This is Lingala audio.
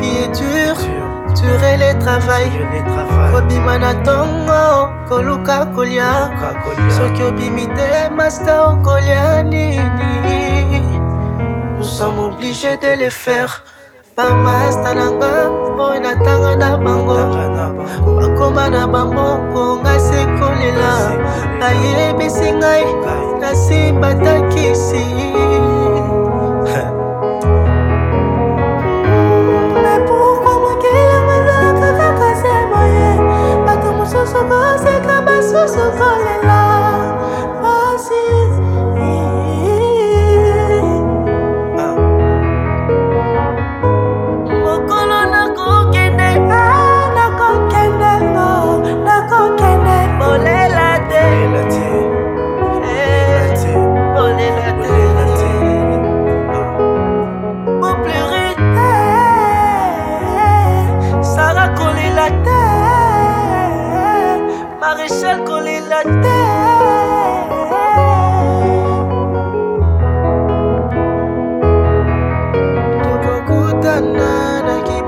vie est dure dure le travail kobima na ntongo koluka kolia soki obimi te master okolia nini nous sommes obligés de le faire bamasta nanga mpo natanga na bango bakoma na bamoko ngai se kolela bayebisi ngai nasimba takisi sous sous basusu kolela I keep